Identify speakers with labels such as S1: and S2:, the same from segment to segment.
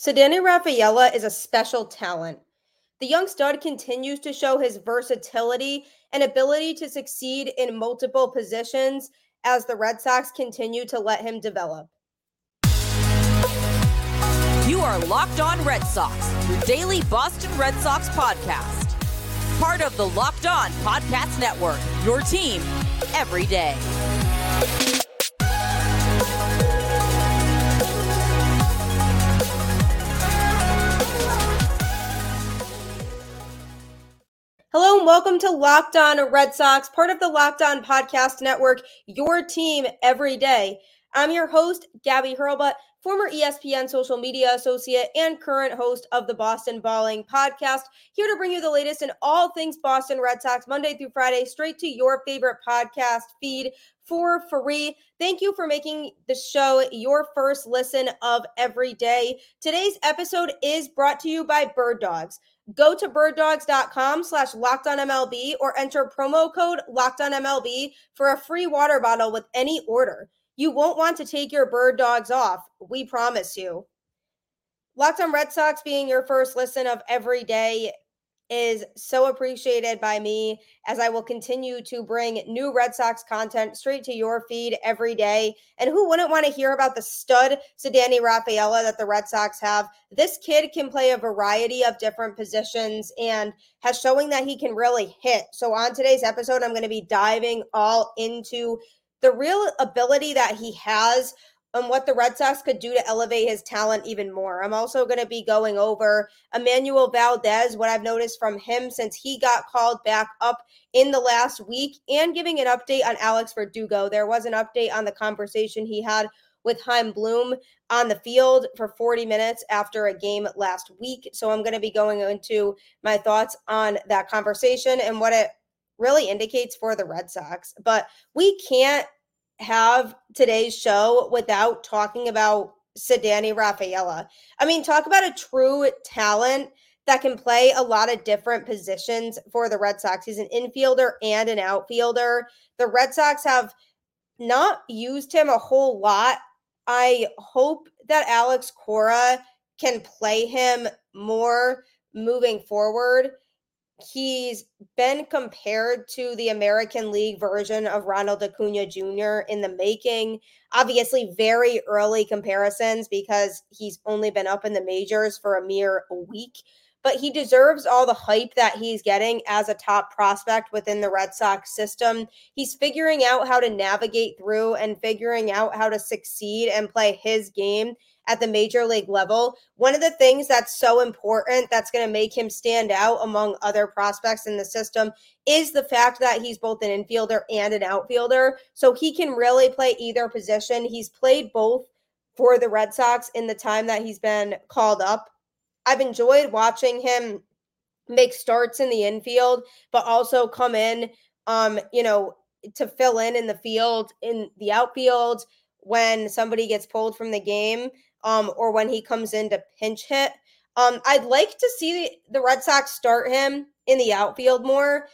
S1: Ceddanne Rafaela is a special talent. The young stud continues to show his versatility and ability to succeed in multiple positions as the Red Sox continue to let him develop.
S2: You are Locked On Red Sox, your daily Boston Red Sox podcast. Part of the Locked On Podcast Network, your team every day.
S1: Hello and welcome to Locked On Red Sox, part of the Locked On Podcast Network, your team every day. I'm your host, Gabby Hurlbut, former ESPN social media associate and current host of the Boston Balling podcast, here to bring you the latest in all things Boston Red Sox, Monday through Friday, straight to your favorite podcast feed for free. Thank you for making the show your first listen of every day. Today's episode is brought to you by Bird Dogs. Go to birddogs.com slash locked on MLB or enter promo code locked on MLB for a free water bottle with any order. You won't want to take your bird dogs off. We promise you. Locked on Red Sox being your first listen of every day is so appreciated by me as I will continue to bring new Red Sox content straight to your feed every day. And who wouldn't want to hear about the stud Ceddanne Rafaela that the Red Sox have? This kid can play a variety of different positions and has showing that he can really hit. So on today's episode, I'm going to be diving all into the real ability that he has on what the Red Sox could do to elevate his talent even more. I'm also going to be going over Enmanuel Valdez, what I've noticed from him since he got called back up in the last week, and giving an update on Alex Verdugo. There was an update on the conversation he had with Chaim Bloom on the field for 40 minutes after a game last week. So I'm going to be going into my thoughts on that conversation and what it really indicates for the Red Sox. But we can't have today's show without talking about Ceddanne Rafaela. I mean, talk about a true talent that can play a lot of different positions for the Red Sox. He's an infielder and an outfielder. The Red Sox have not used him a whole lot. I hope that Alex Cora can play him more moving forward he's been compared to the American League version of Ronald Acuna Jr. in the making. Obviously, very early comparisons because he's only been up in the majors for a mere week, but he deserves all the hype that he's getting as a top prospect within the Red Sox system. He's figuring out how to navigate through and figuring out how to succeed and play his game at the major league level. One of the things that's so important that's going to make him stand out among other prospects in the system is the fact that he's both an infielder and an outfielder. So he can really play either position. He's played both for the Red Sox in the time that he's been called up. I've enjoyed watching him make starts in the infield, but also come in, um, you know, to fill in in the field, in the outfield when somebody gets pulled from the game um, or when he comes in to pinch hit. Um, I'd like to see the, Red Sox start him in the outfield more.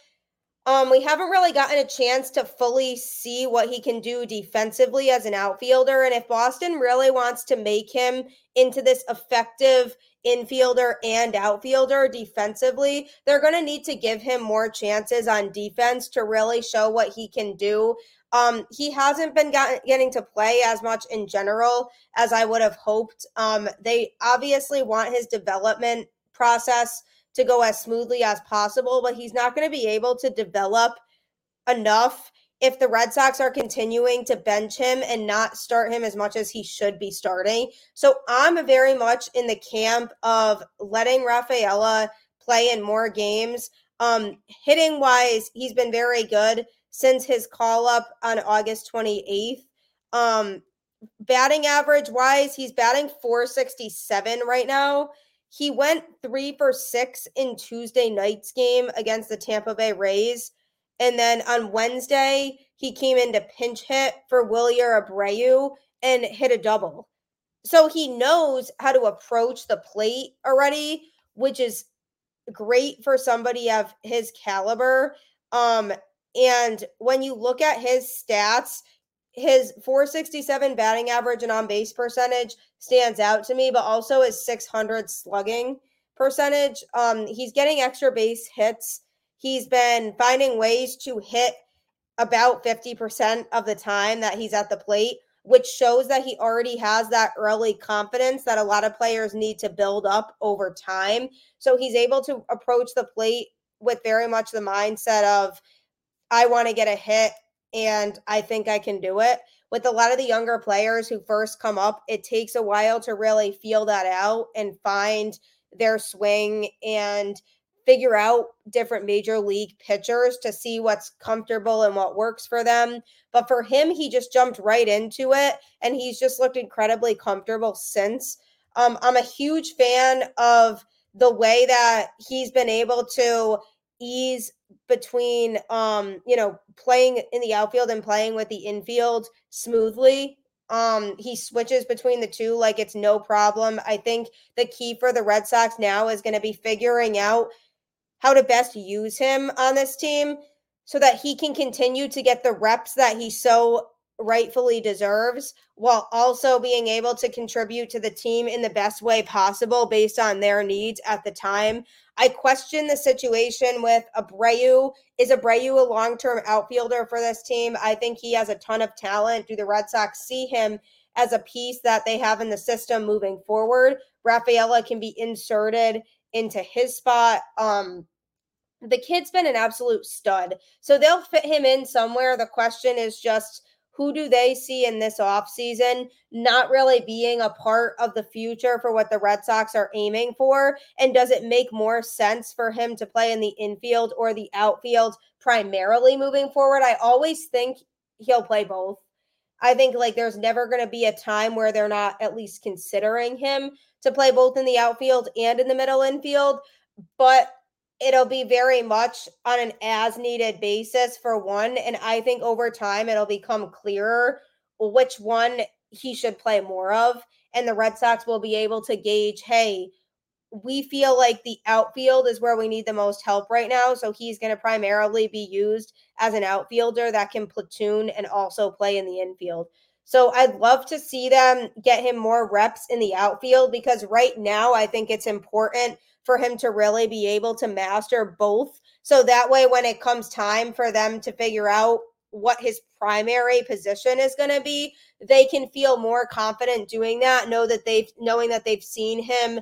S1: Um, we haven't really gotten a chance to fully see what he can do defensively as an outfielder. And if Boston really wants to make him into this effective infielder and outfielder defensively, they're going to need to give him more chances on defense to really show what he can do. Um, he hasn't been got, getting to play as much in general as I would have hoped. Um, they obviously want his development process to go as smoothly as possible, but he's not going to be able to develop enough if the Red Sox are continuing to bench him and not start him as much as he should be starting. So I'm very much in the camp of letting Rafaela play in more games. Um, hitting wise, he's been very good since his call up on August 28th. Um, batting average wise, he's batting 467 right now. He went three for six in Tuesday night's game against the Tampa Bay Rays. And then on Wednesday, he came in to pinch hit for Wilyer Abreu and hit a double. So he knows how to approach the plate already, which is great for somebody of his caliber. Um, and when you look at his stats, his 467 batting average and on base percentage stands out to me, but also his 600 slugging percentage. Um, he's getting extra base hits. He's been finding ways to hit about 50% of the time that he's at the plate, which shows that he already has that early confidence that a lot of players need to build up over time. So he's able to approach the plate with very much the mindset of, I want to get a hit and I think I can do it. With a lot of the younger players who first come up, it takes a while to really feel that out and find their swing and figure out different major league pitchers to see what's comfortable and what works for them. But for him, he just jumped right into it and he's just looked incredibly comfortable since. Um, I'm a huge fan of the way that he's been able to ease between um you know playing in the outfield and playing with the infield smoothly um he switches between the two like it's no problem. I think the key for the red sox now is going to be figuring out how to best use him on this team so that he can continue to get the reps that he so rightfully deserves while also being able to contribute to the team in the best way possible based on their needs at the time. I question the situation with Abreu. Is Abreu a long term outfielder for this team? I think he has a ton of talent. Do the Red Sox see him as a piece that they have in the system moving forward? Rafaela can be inserted into his spot. Um, the kid's been an absolute stud. So they'll fit him in somewhere. The question is just who do they see in this offseason not really being a part of the future for what the Red Sox are aiming for? And does it make more sense for him to play in the infield or the outfield primarily moving forward? I always think he'll play both. I think like there's never going to be a time where they're not at least considering him to play both in the outfield and in the middle infield. But it'll be very much on an as needed basis for one. And I think over time it'll become clearer which one he should play more of. And the Red Sox will be able to gauge hey, we feel like the outfield is where we need the most help right now. So he's going to primarily be used as an outfielder that can platoon and also play in the infield. So I'd love to see them get him more reps in the outfield because right now I think it's important for him to really be able to master both. So that way, when it comes time for them to figure out what his primary position is going to be, they can feel more confident doing that. Know that they've knowing that they've seen him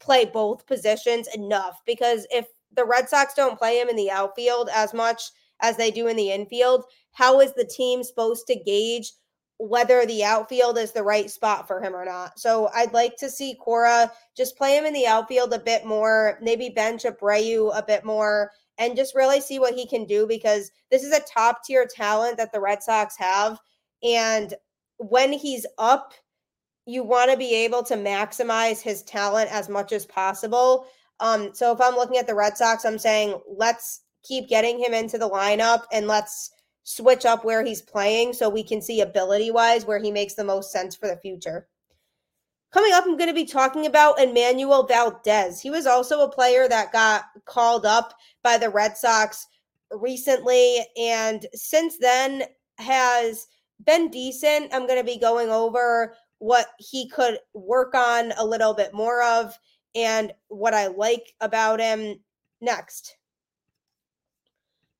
S1: play both positions enough. Because if the Red Sox don't play him in the outfield as much as they do in the infield, how is the team supposed to gauge whether the outfield is the right spot for him or not. So I'd like to see Cora just play him in the outfield a bit more, maybe bench Abreu a bit more, and just really see what he can do because this is a top tier talent that the Red Sox have. And when he's up, you want to be able to maximize his talent as much as possible. Um, so if I'm looking at the Red Sox, I'm saying let's keep getting him into the lineup and let's switch up where he's playing so we can see ability wise where he makes the most sense for the future. Coming up, I'm going to be talking about Enmanuel Valdez. He was also a player that got called up by the Red Sox recently, and since then has been decent. I'm going to be going over what he could work on a little bit more of and what I like about him next.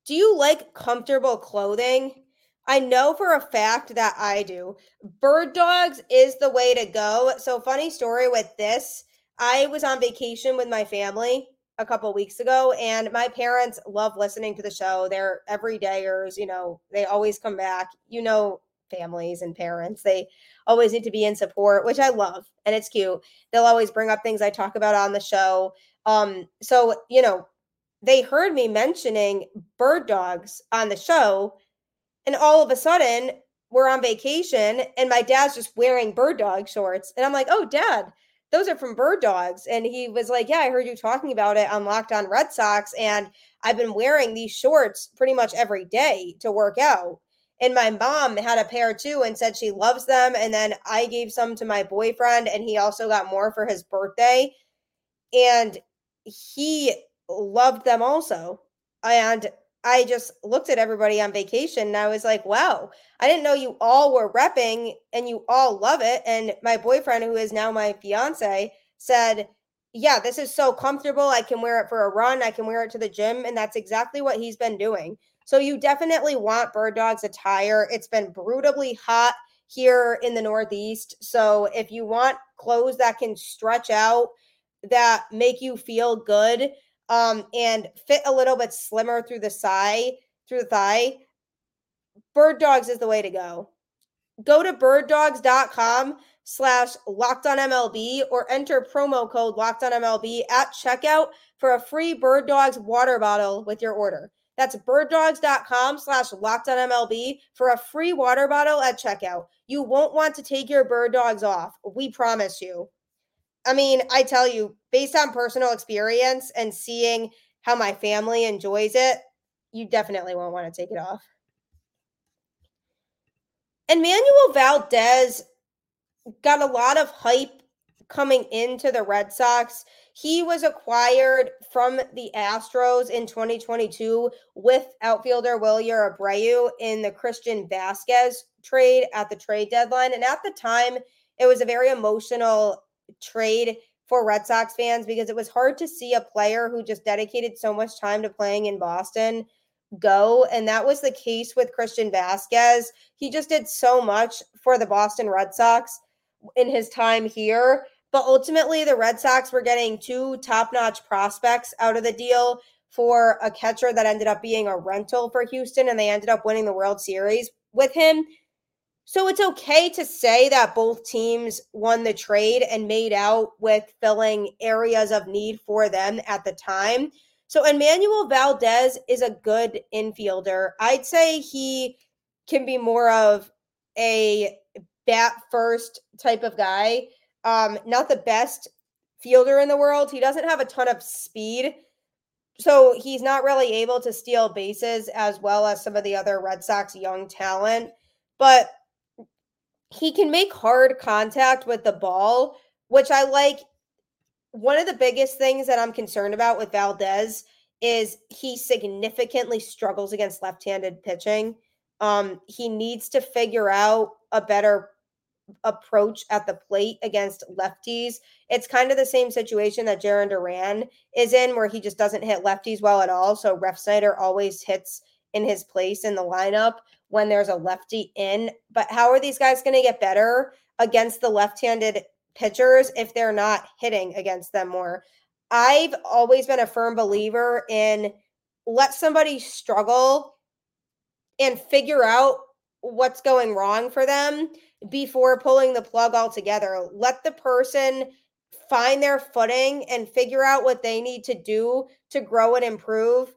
S1: Do you like comfortable clothing? I know for a fact that I do. Bird dogs is the way to go. So, funny story with this I was on vacation with my family a couple weeks ago, and my parents love listening to the show. They're everydayers, you know, they always come back. You know, families and parents, they always need to be in support, which I love, and it's cute. They'll always bring up things I talk about on the show. Um, so, you know, they heard me mentioning bird dogs on the show. And all of a sudden, we're on vacation and my dad's just wearing bird dog shorts. And I'm like, oh, dad, those are from bird dogs. And he was like, yeah, I heard you talking about it on Locked On Red Sox. And I've been wearing these shorts pretty much every day to work out. And my mom had a pair too and said she loves them. And then I gave some to my boyfriend and he also got more for his birthday. And he loved them also. And I just looked at everybody on vacation and I was like, wow, I didn't know you all were repping and you all love it. And my boyfriend, who is now my fiance, said, yeah, this is so comfortable. I can wear it for a run, I can wear it to the gym. And that's exactly what he's been doing. So you definitely want Bird Dog's attire. It's been brutally hot here in the Northeast. So if you want clothes that can stretch out, that make you feel good, um, and fit a little bit slimmer through the thigh, through the thigh, Bird Dogs is the way to go. Go to birddogs.com slash locked on MLB or enter promo code locked on MLB at checkout for a free Bird Dogs water bottle with your order. That's birddogs.com slash locked on MLB for a free water bottle at checkout. You won't want to take your bird dogs off. We promise you. I mean, I tell you, based on personal experience and seeing how my family enjoys it, you definitely won't want to take it off. Enmanuel Valdez got a lot of hype coming into the Red Sox. He was acquired from the Astros in 2022 with outfielder Wilyer Abreu in the Christian Vázquez trade at the trade deadline. And at the time, it was a very emotional trade for Red Sox fans because it was hard to see a player who just dedicated so much time to playing in Boston go. And that was the case with Christian Vázquez. He just did so much for the Boston Red Sox in his time here. But ultimately, the Red Sox were getting two top notch prospects out of the deal for a catcher that ended up being a rental for Houston, and they ended up winning the World Series with him. So it's okay to say that both teams won the trade and made out with filling areas of need for them at the time. So Enmanuel Valdez is a good infielder. I'd say he can be more of a bat first type of guy. Um, not the best fielder in the world. He doesn't have a ton of speed. So he's not really able to steal bases as well as some of the other Red Sox young talent. But he can make hard contact with the ball, which I like. One of the biggest things that I'm concerned about with Valdez is he significantly struggles against left-handed pitching. Um, he needs to figure out a better approach at the plate against lefties. It's kind of the same situation that Jarren Duran is in, where he just doesn't hit lefties well at all. So Ref Refsnyder always hits in his place in the lineup when there's a lefty in. But how are these guys going to get better against the left-handed pitchers if they're not hitting against them more? I've always been a firm believer in let somebody struggle and figure out what's going wrong for them before pulling the plug altogether. Let the person find their footing and figure out what they need to do to grow and improve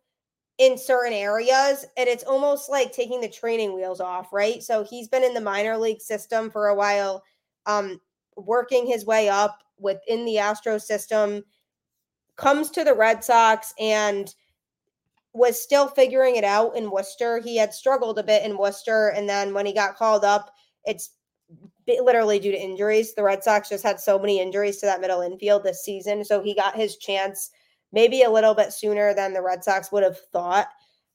S1: in certain areas. And it's almost like taking the training wheels off, right? So he's been in the minor league system for a while, um, working his way up within the Astro system, comes to the Red Sox and was still figuring it out in Worcester. He had struggled a bit in Worcester. And then when he got called up, it's literally due to injuries. The Red Sox just had so many injuries to that middle infield this season. So he got his chance maybe a little bit sooner than the Red Sox would have thought.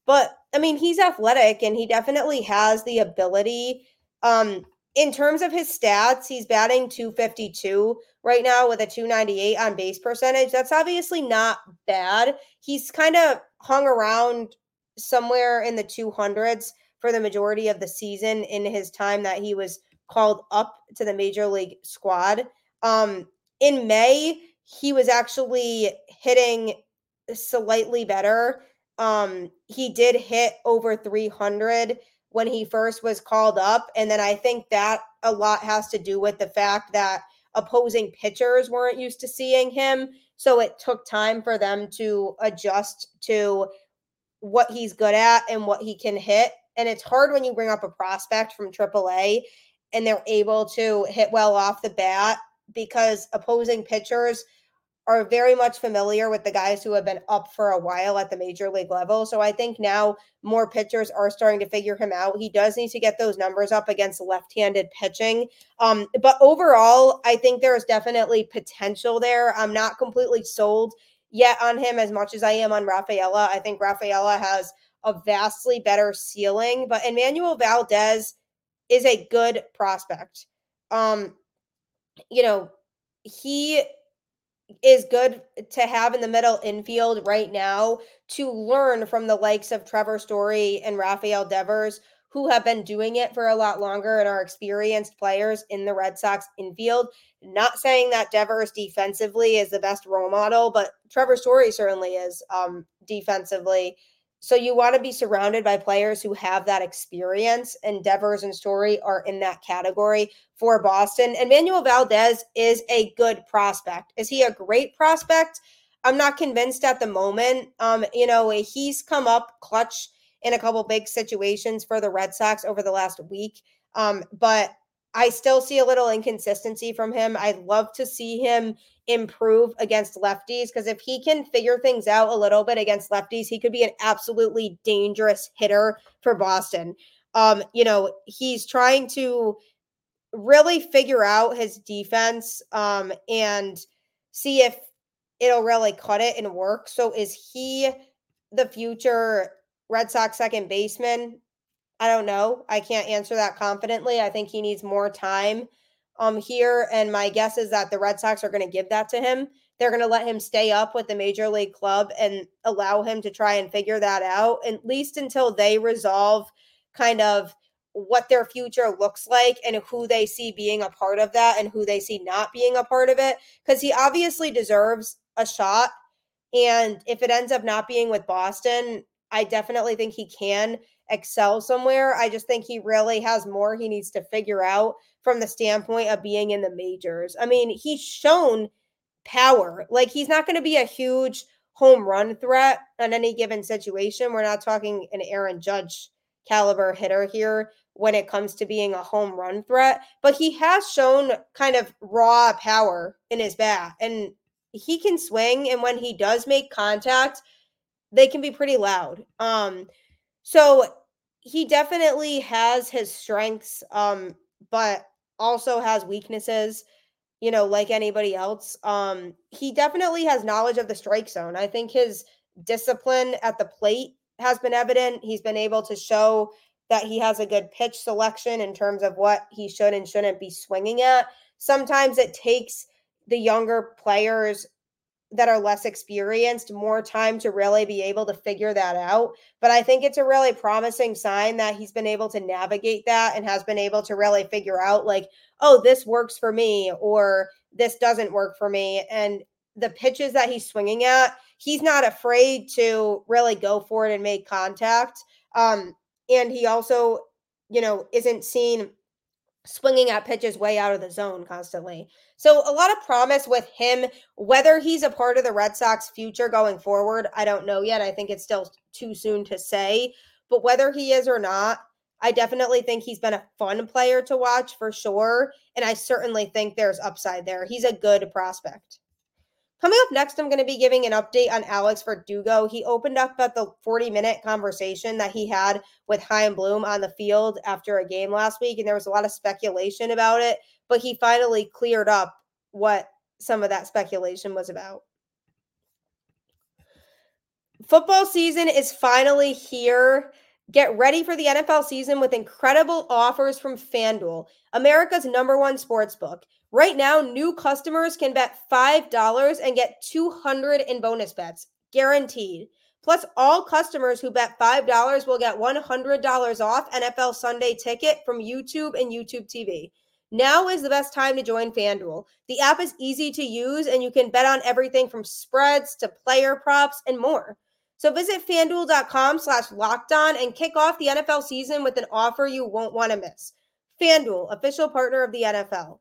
S1: But I mean, he's athletic and he definitely has the ability. Um, in terms of his stats, he's batting 252 right now with a 298 on base percentage. That's obviously not bad. He's kind of hung around somewhere in the 200s for the majority of the season in his time that he was called up to the major league squad. Um, in May, he was actually hitting slightly better. Um, he did hit over 300 when he first was called up. And then I think that a lot has to do with the fact that opposing pitchers weren't used to seeing him. So it took time for them to adjust to what he's good at and what he can hit. And it's hard when you bring up a prospect from AAA and they're able to hit well off the bat because opposing pitchers are very much familiar with the guys who have been up for a while at the major league level. So I think now more pitchers are starting to figure him out. He does need to get those numbers up against left-handed pitching. Um, but overall, I think there's definitely potential there. I'm not completely sold yet on him as much as I am on Rafaela. I think Rafaela has a vastly better ceiling, but Enmanuel Valdez is a good prospect. Um, you know, he is good to have in the middle infield right now to learn from the likes of Trevor Story and Rafael Devers, who have been doing it for a lot longer and are experienced players in the Red Sox infield. Not saying that Devers defensively is the best role model, but Trevor Story certainly is um, defensively. So you want to be surrounded by players who have that experience, and Devers and Story are in that category for Boston. Enmanuel Valdez is a good prospect. Is he a great prospect? I'm not convinced at the moment. Um, you know, he's come up clutch in a couple big situations for the Red Sox over the last week. Um, but I still see a little inconsistency from him. I'd love to see him improve against lefties because if he can figure things out a little bit against lefties, he could be an absolutely dangerous hitter for Boston. Um, you know, he's trying to really figure out his defense um, and see if it'll really cut it and work. So is he the future Red Sox second baseman? I don't know. I can't answer that confidently. I think he needs more time um here and my guess is that the Red Sox are going to give that to him. They're going to let him stay up with the major league club and allow him to try and figure that out at least until they resolve kind of what their future looks like and who they see being a part of that and who they see not being a part of it because he obviously deserves a shot and if it ends up not being with Boston, I definitely think he can excel somewhere. I just think he really has more he needs to figure out from the standpoint of being in the majors. I mean, he's shown power. Like he's not going to be a huge home run threat on any given situation. We're not talking an Aaron Judge caliber hitter here when it comes to being a home run threat, but he has shown kind of raw power in his bat and he can swing and when he does make contact, they can be pretty loud. Um so he definitely has his strengths, um, but also has weaknesses, you know, like anybody else. Um, he definitely has knowledge of the strike zone. I think his discipline at the plate has been evident. He's been able to show that he has a good pitch selection in terms of what he should and shouldn't be swinging at. Sometimes it takes the younger players that are less experienced more time to really be able to figure that out. But I think it's a really promising sign that he's been able to navigate that and has been able to really figure out, like, oh, this works for me or this doesn't work for me. And the pitches that he's swinging at, he's not afraid to really go for it and make contact. Um, and he also, you know, isn't seen swinging at pitches way out of the zone constantly. So a lot of promise with him. Whether he's a part of the Red Sox future going forward, I don't know yet. I think it's still too soon to say. But whether he is or not, I definitely think he's been a fun player to watch for sure. And I certainly think there's upside there. He's a good prospect. Coming up next, I'm going to be giving an update on Alex Verdugo. He opened up at the 40 minute conversation that he had with Chaim Bloom on the field after a game last week, and there was a lot of speculation about it, but he finally cleared up what some of that speculation was about. Football season is finally here. Get ready for the NFL season with incredible offers from FanDuel, America's number one sports book. Right now, new customers can bet $5 and get 200 in bonus bets, guaranteed. Plus, all customers who bet $5 will get $100 off NFL Sunday ticket from YouTube and YouTube TV. Now is the best time to join FanDuel. The app is easy to use and you can bet on everything from spreads to player props and more. So visit fanduel.com slash locked on and kick off the NFL season with an offer you won't want to miss. FanDuel, official partner of the NFL.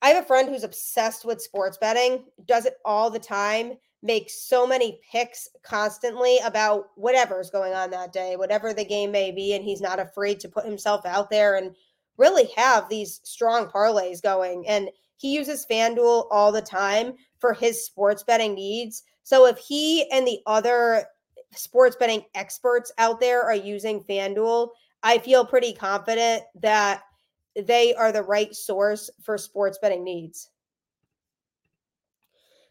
S1: I have a friend who's obsessed with sports betting, does it all the time, makes so many picks constantly about whatever's going on that day, whatever the game may be, and he's not afraid to put himself out there and really have these strong parlays going. And he uses FanDuel all the time for his sports betting needs. So if he and the other sports betting experts out there are using FanDuel, I feel pretty confident that they are the right source for sports betting needs.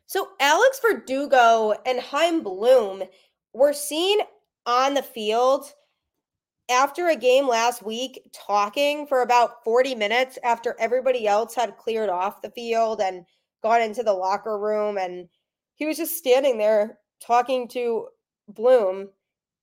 S1: So Alex Verdugo and Chaim Bloom were seen on the field after a game last week talking for about 40 minutes after everybody else had cleared off the field and gone into the locker room and he was just standing there talking to Bloom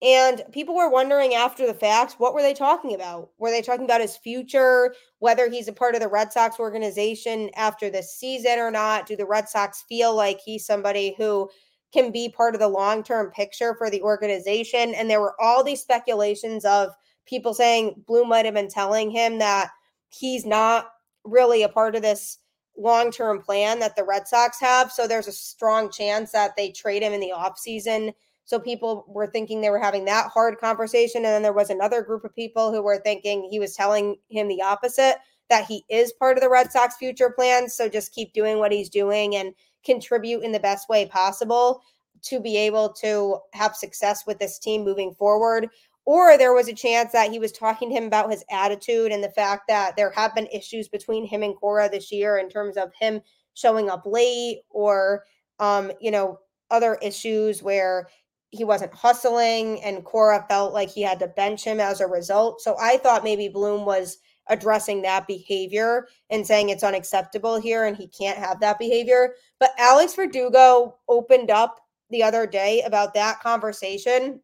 S1: and people were wondering after the fact what were they talking about were they talking about his future whether he's a part of the Red Sox organization after this season or not do the Red Sox feel like he's somebody who can be part of the long term picture for the organization. And there were all these speculations of people saying Bloom might have been telling him that he's not really a part of this long term plan that the Red Sox have. So there's a strong chance that they trade him in the offseason. So people were thinking they were having that hard conversation. And then there was another group of people who were thinking he was telling him the opposite that he is part of the Red Sox future plans. So just keep doing what he's doing and contribute in the best way possible to be able to have success with this team moving forward. Or there was a chance that he was talking to him about his attitude and the fact that there have been issues between him and Cora this year in terms of him showing up late or, um, you know, other issues where he wasn't hustling and Cora felt like he had to bench him as a result. So I thought maybe Bloom was addressing that behavior and saying it's unacceptable here and he can't have that behavior. But Alex Verdugo opened up the other day about that conversation.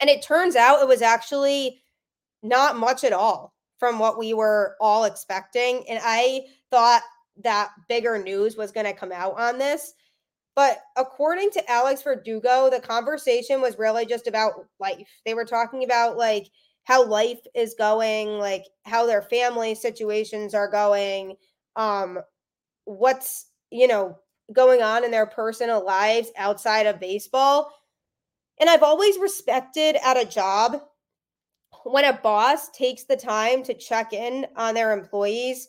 S1: And it turns out it was actually not much at all from what we were all expecting. And I thought that bigger news was going to come out on this. But according to Alex Verdugo, the conversation was really just about life. They were talking about like how life is going, like how their family situations are going, um, what's, you know, going on in their personal lives outside of baseball. And I've always respected at a job when a boss takes the time to check in on their employees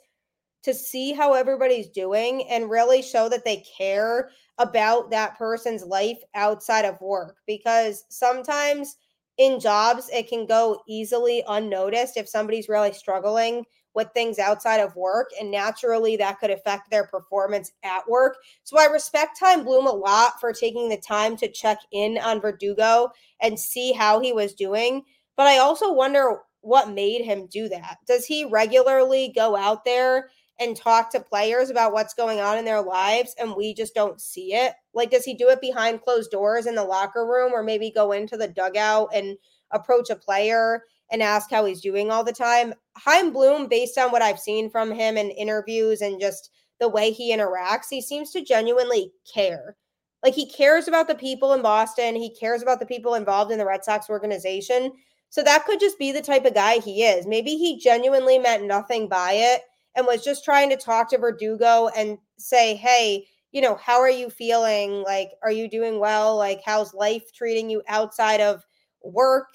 S1: to see how everybody's doing and really show that they care about that person's life outside of work. Because sometimes in jobs it can go easily unnoticed if somebody's really struggling with things outside of work and naturally that could affect their performance at work so i respect Chaim Bloom a lot for taking the time to check in on verdugo and see how he was doing but i also wonder what made him do that does he regularly go out there and talk to players about what's going on in their lives and we just don't see it? Like, does he do it behind closed doors in the locker room or maybe go into the dugout and approach a player and ask how he's doing all the time? Chaim Bloom, based on what I've seen from him in interviews and just the way he interacts, he seems to genuinely care. Like, he cares about the people in Boston, he cares about the people involved in the Red Sox organization. So that could just be the type of guy he is. Maybe he genuinely meant nothing by it and was just trying to talk to Verdugo and say, hey, you know, how are you feeling? Like, are you doing well? Like, how's life treating you outside of work?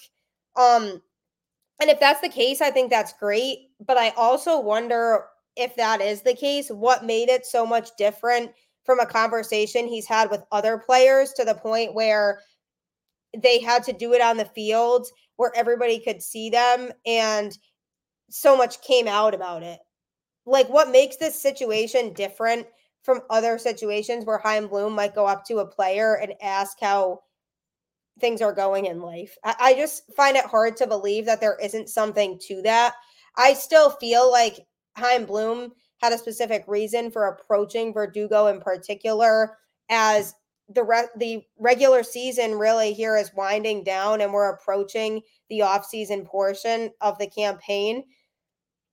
S1: Um, and if that's the case, I think that's great. But I also wonder if that is the case, what made it so much different from a conversation he's had with other players to the point where they had to do it on the field where everybody could see them and so much came out about it like what makes this situation different from other situations where Chaim Bloom might go up to a player and ask how things are going in life. I, I just find it hard to believe that there isn't something to that. I still feel like Chaim Bloom had a specific reason for approaching Verdugo in particular as the re- the regular season really here is winding down and we're approaching the off-season portion of the campaign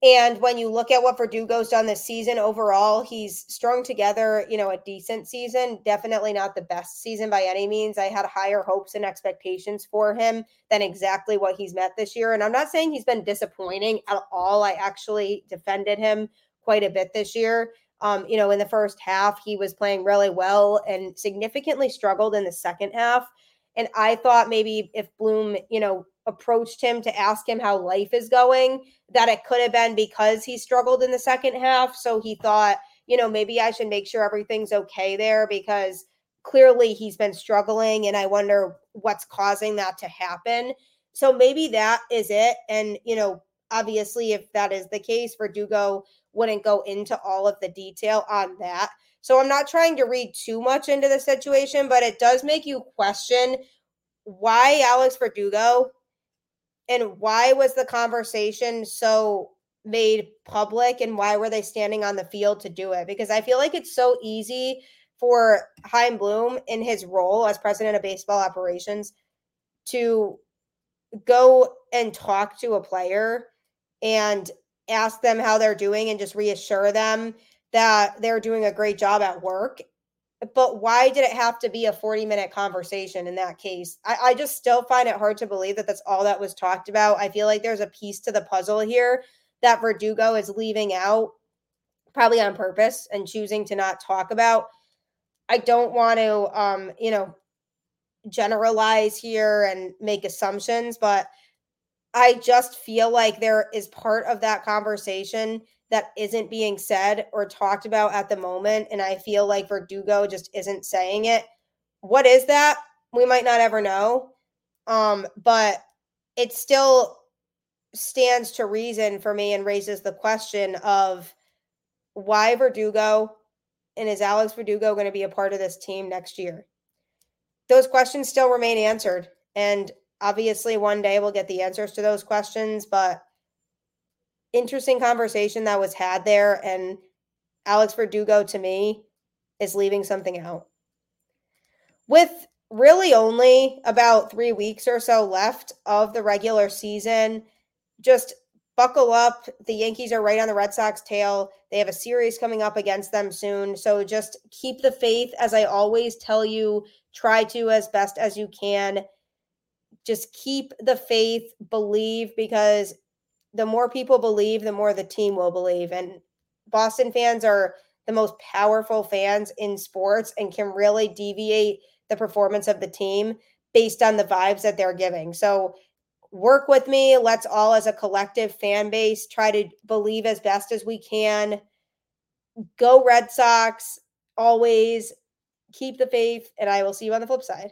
S1: and when you look at what Verdugo's done this season overall, he's strung together, you know, a decent season. Definitely not the best season by any means. I had higher hopes and expectations for him than exactly what he's met this year. And I'm not saying he's been disappointing at all. I actually defended him quite a bit this year. Um, you know, in the first half, he was playing really well and significantly struggled in the second half. And I thought maybe if Bloom, you know, approached him to ask him how life is going, that it could have been because he struggled in the second half. So he thought, you know, maybe I should make sure everything's okay there because clearly he's been struggling and I wonder what's causing that to happen. So maybe that is it. And, you know, obviously, if that is the case, Verdugo wouldn't go into all of the detail on that. So I'm not trying to read too much into the situation, but it does make you question why Alex Verdugo and why was the conversation so made public and why were they standing on the field to do it? Because I feel like it's so easy for Chaim Bloom in his role as president of baseball operations to go and talk to a player and ask them how they're doing and just reassure them that they're doing a great job at work. But why did it have to be a 40 minute conversation in that case? I, I just still find it hard to believe that that's all that was talked about. I feel like there's a piece to the puzzle here that Verdugo is leaving out, probably on purpose and choosing to not talk about. I don't want to, um, you know, generalize here and make assumptions, but I just feel like there is part of that conversation that isn't being said or talked about at the moment. And I feel like Verdugo just isn't saying it. What is that? We might not ever know. Um, but it still stands to reason for me and raises the question of why Verdugo and is Alex Verdugo going to be a part of this team next year? Those questions still remain answered. And obviously, one day we'll get the answers to those questions. But interesting conversation that was had there. And Alex Verdugo, to me, is leaving something out. With really only about three weeks or so left of the regular season, just buckle up. The Yankees are right on the Red Sox tail. They have a series coming up against them soon. So just keep the faith, as I always tell you, try to as best as you can. Just keep the faith, believe, because the more people believe, the more the team will believe. And Boston fans are the most powerful fans in sports and can really deviate the performance of the team based on the vibes that they're giving. So work with me. Let's all, as a collective fan base, try to believe as best as we can. Go Red Sox. Always keep the faith, and I will see you on the flip side.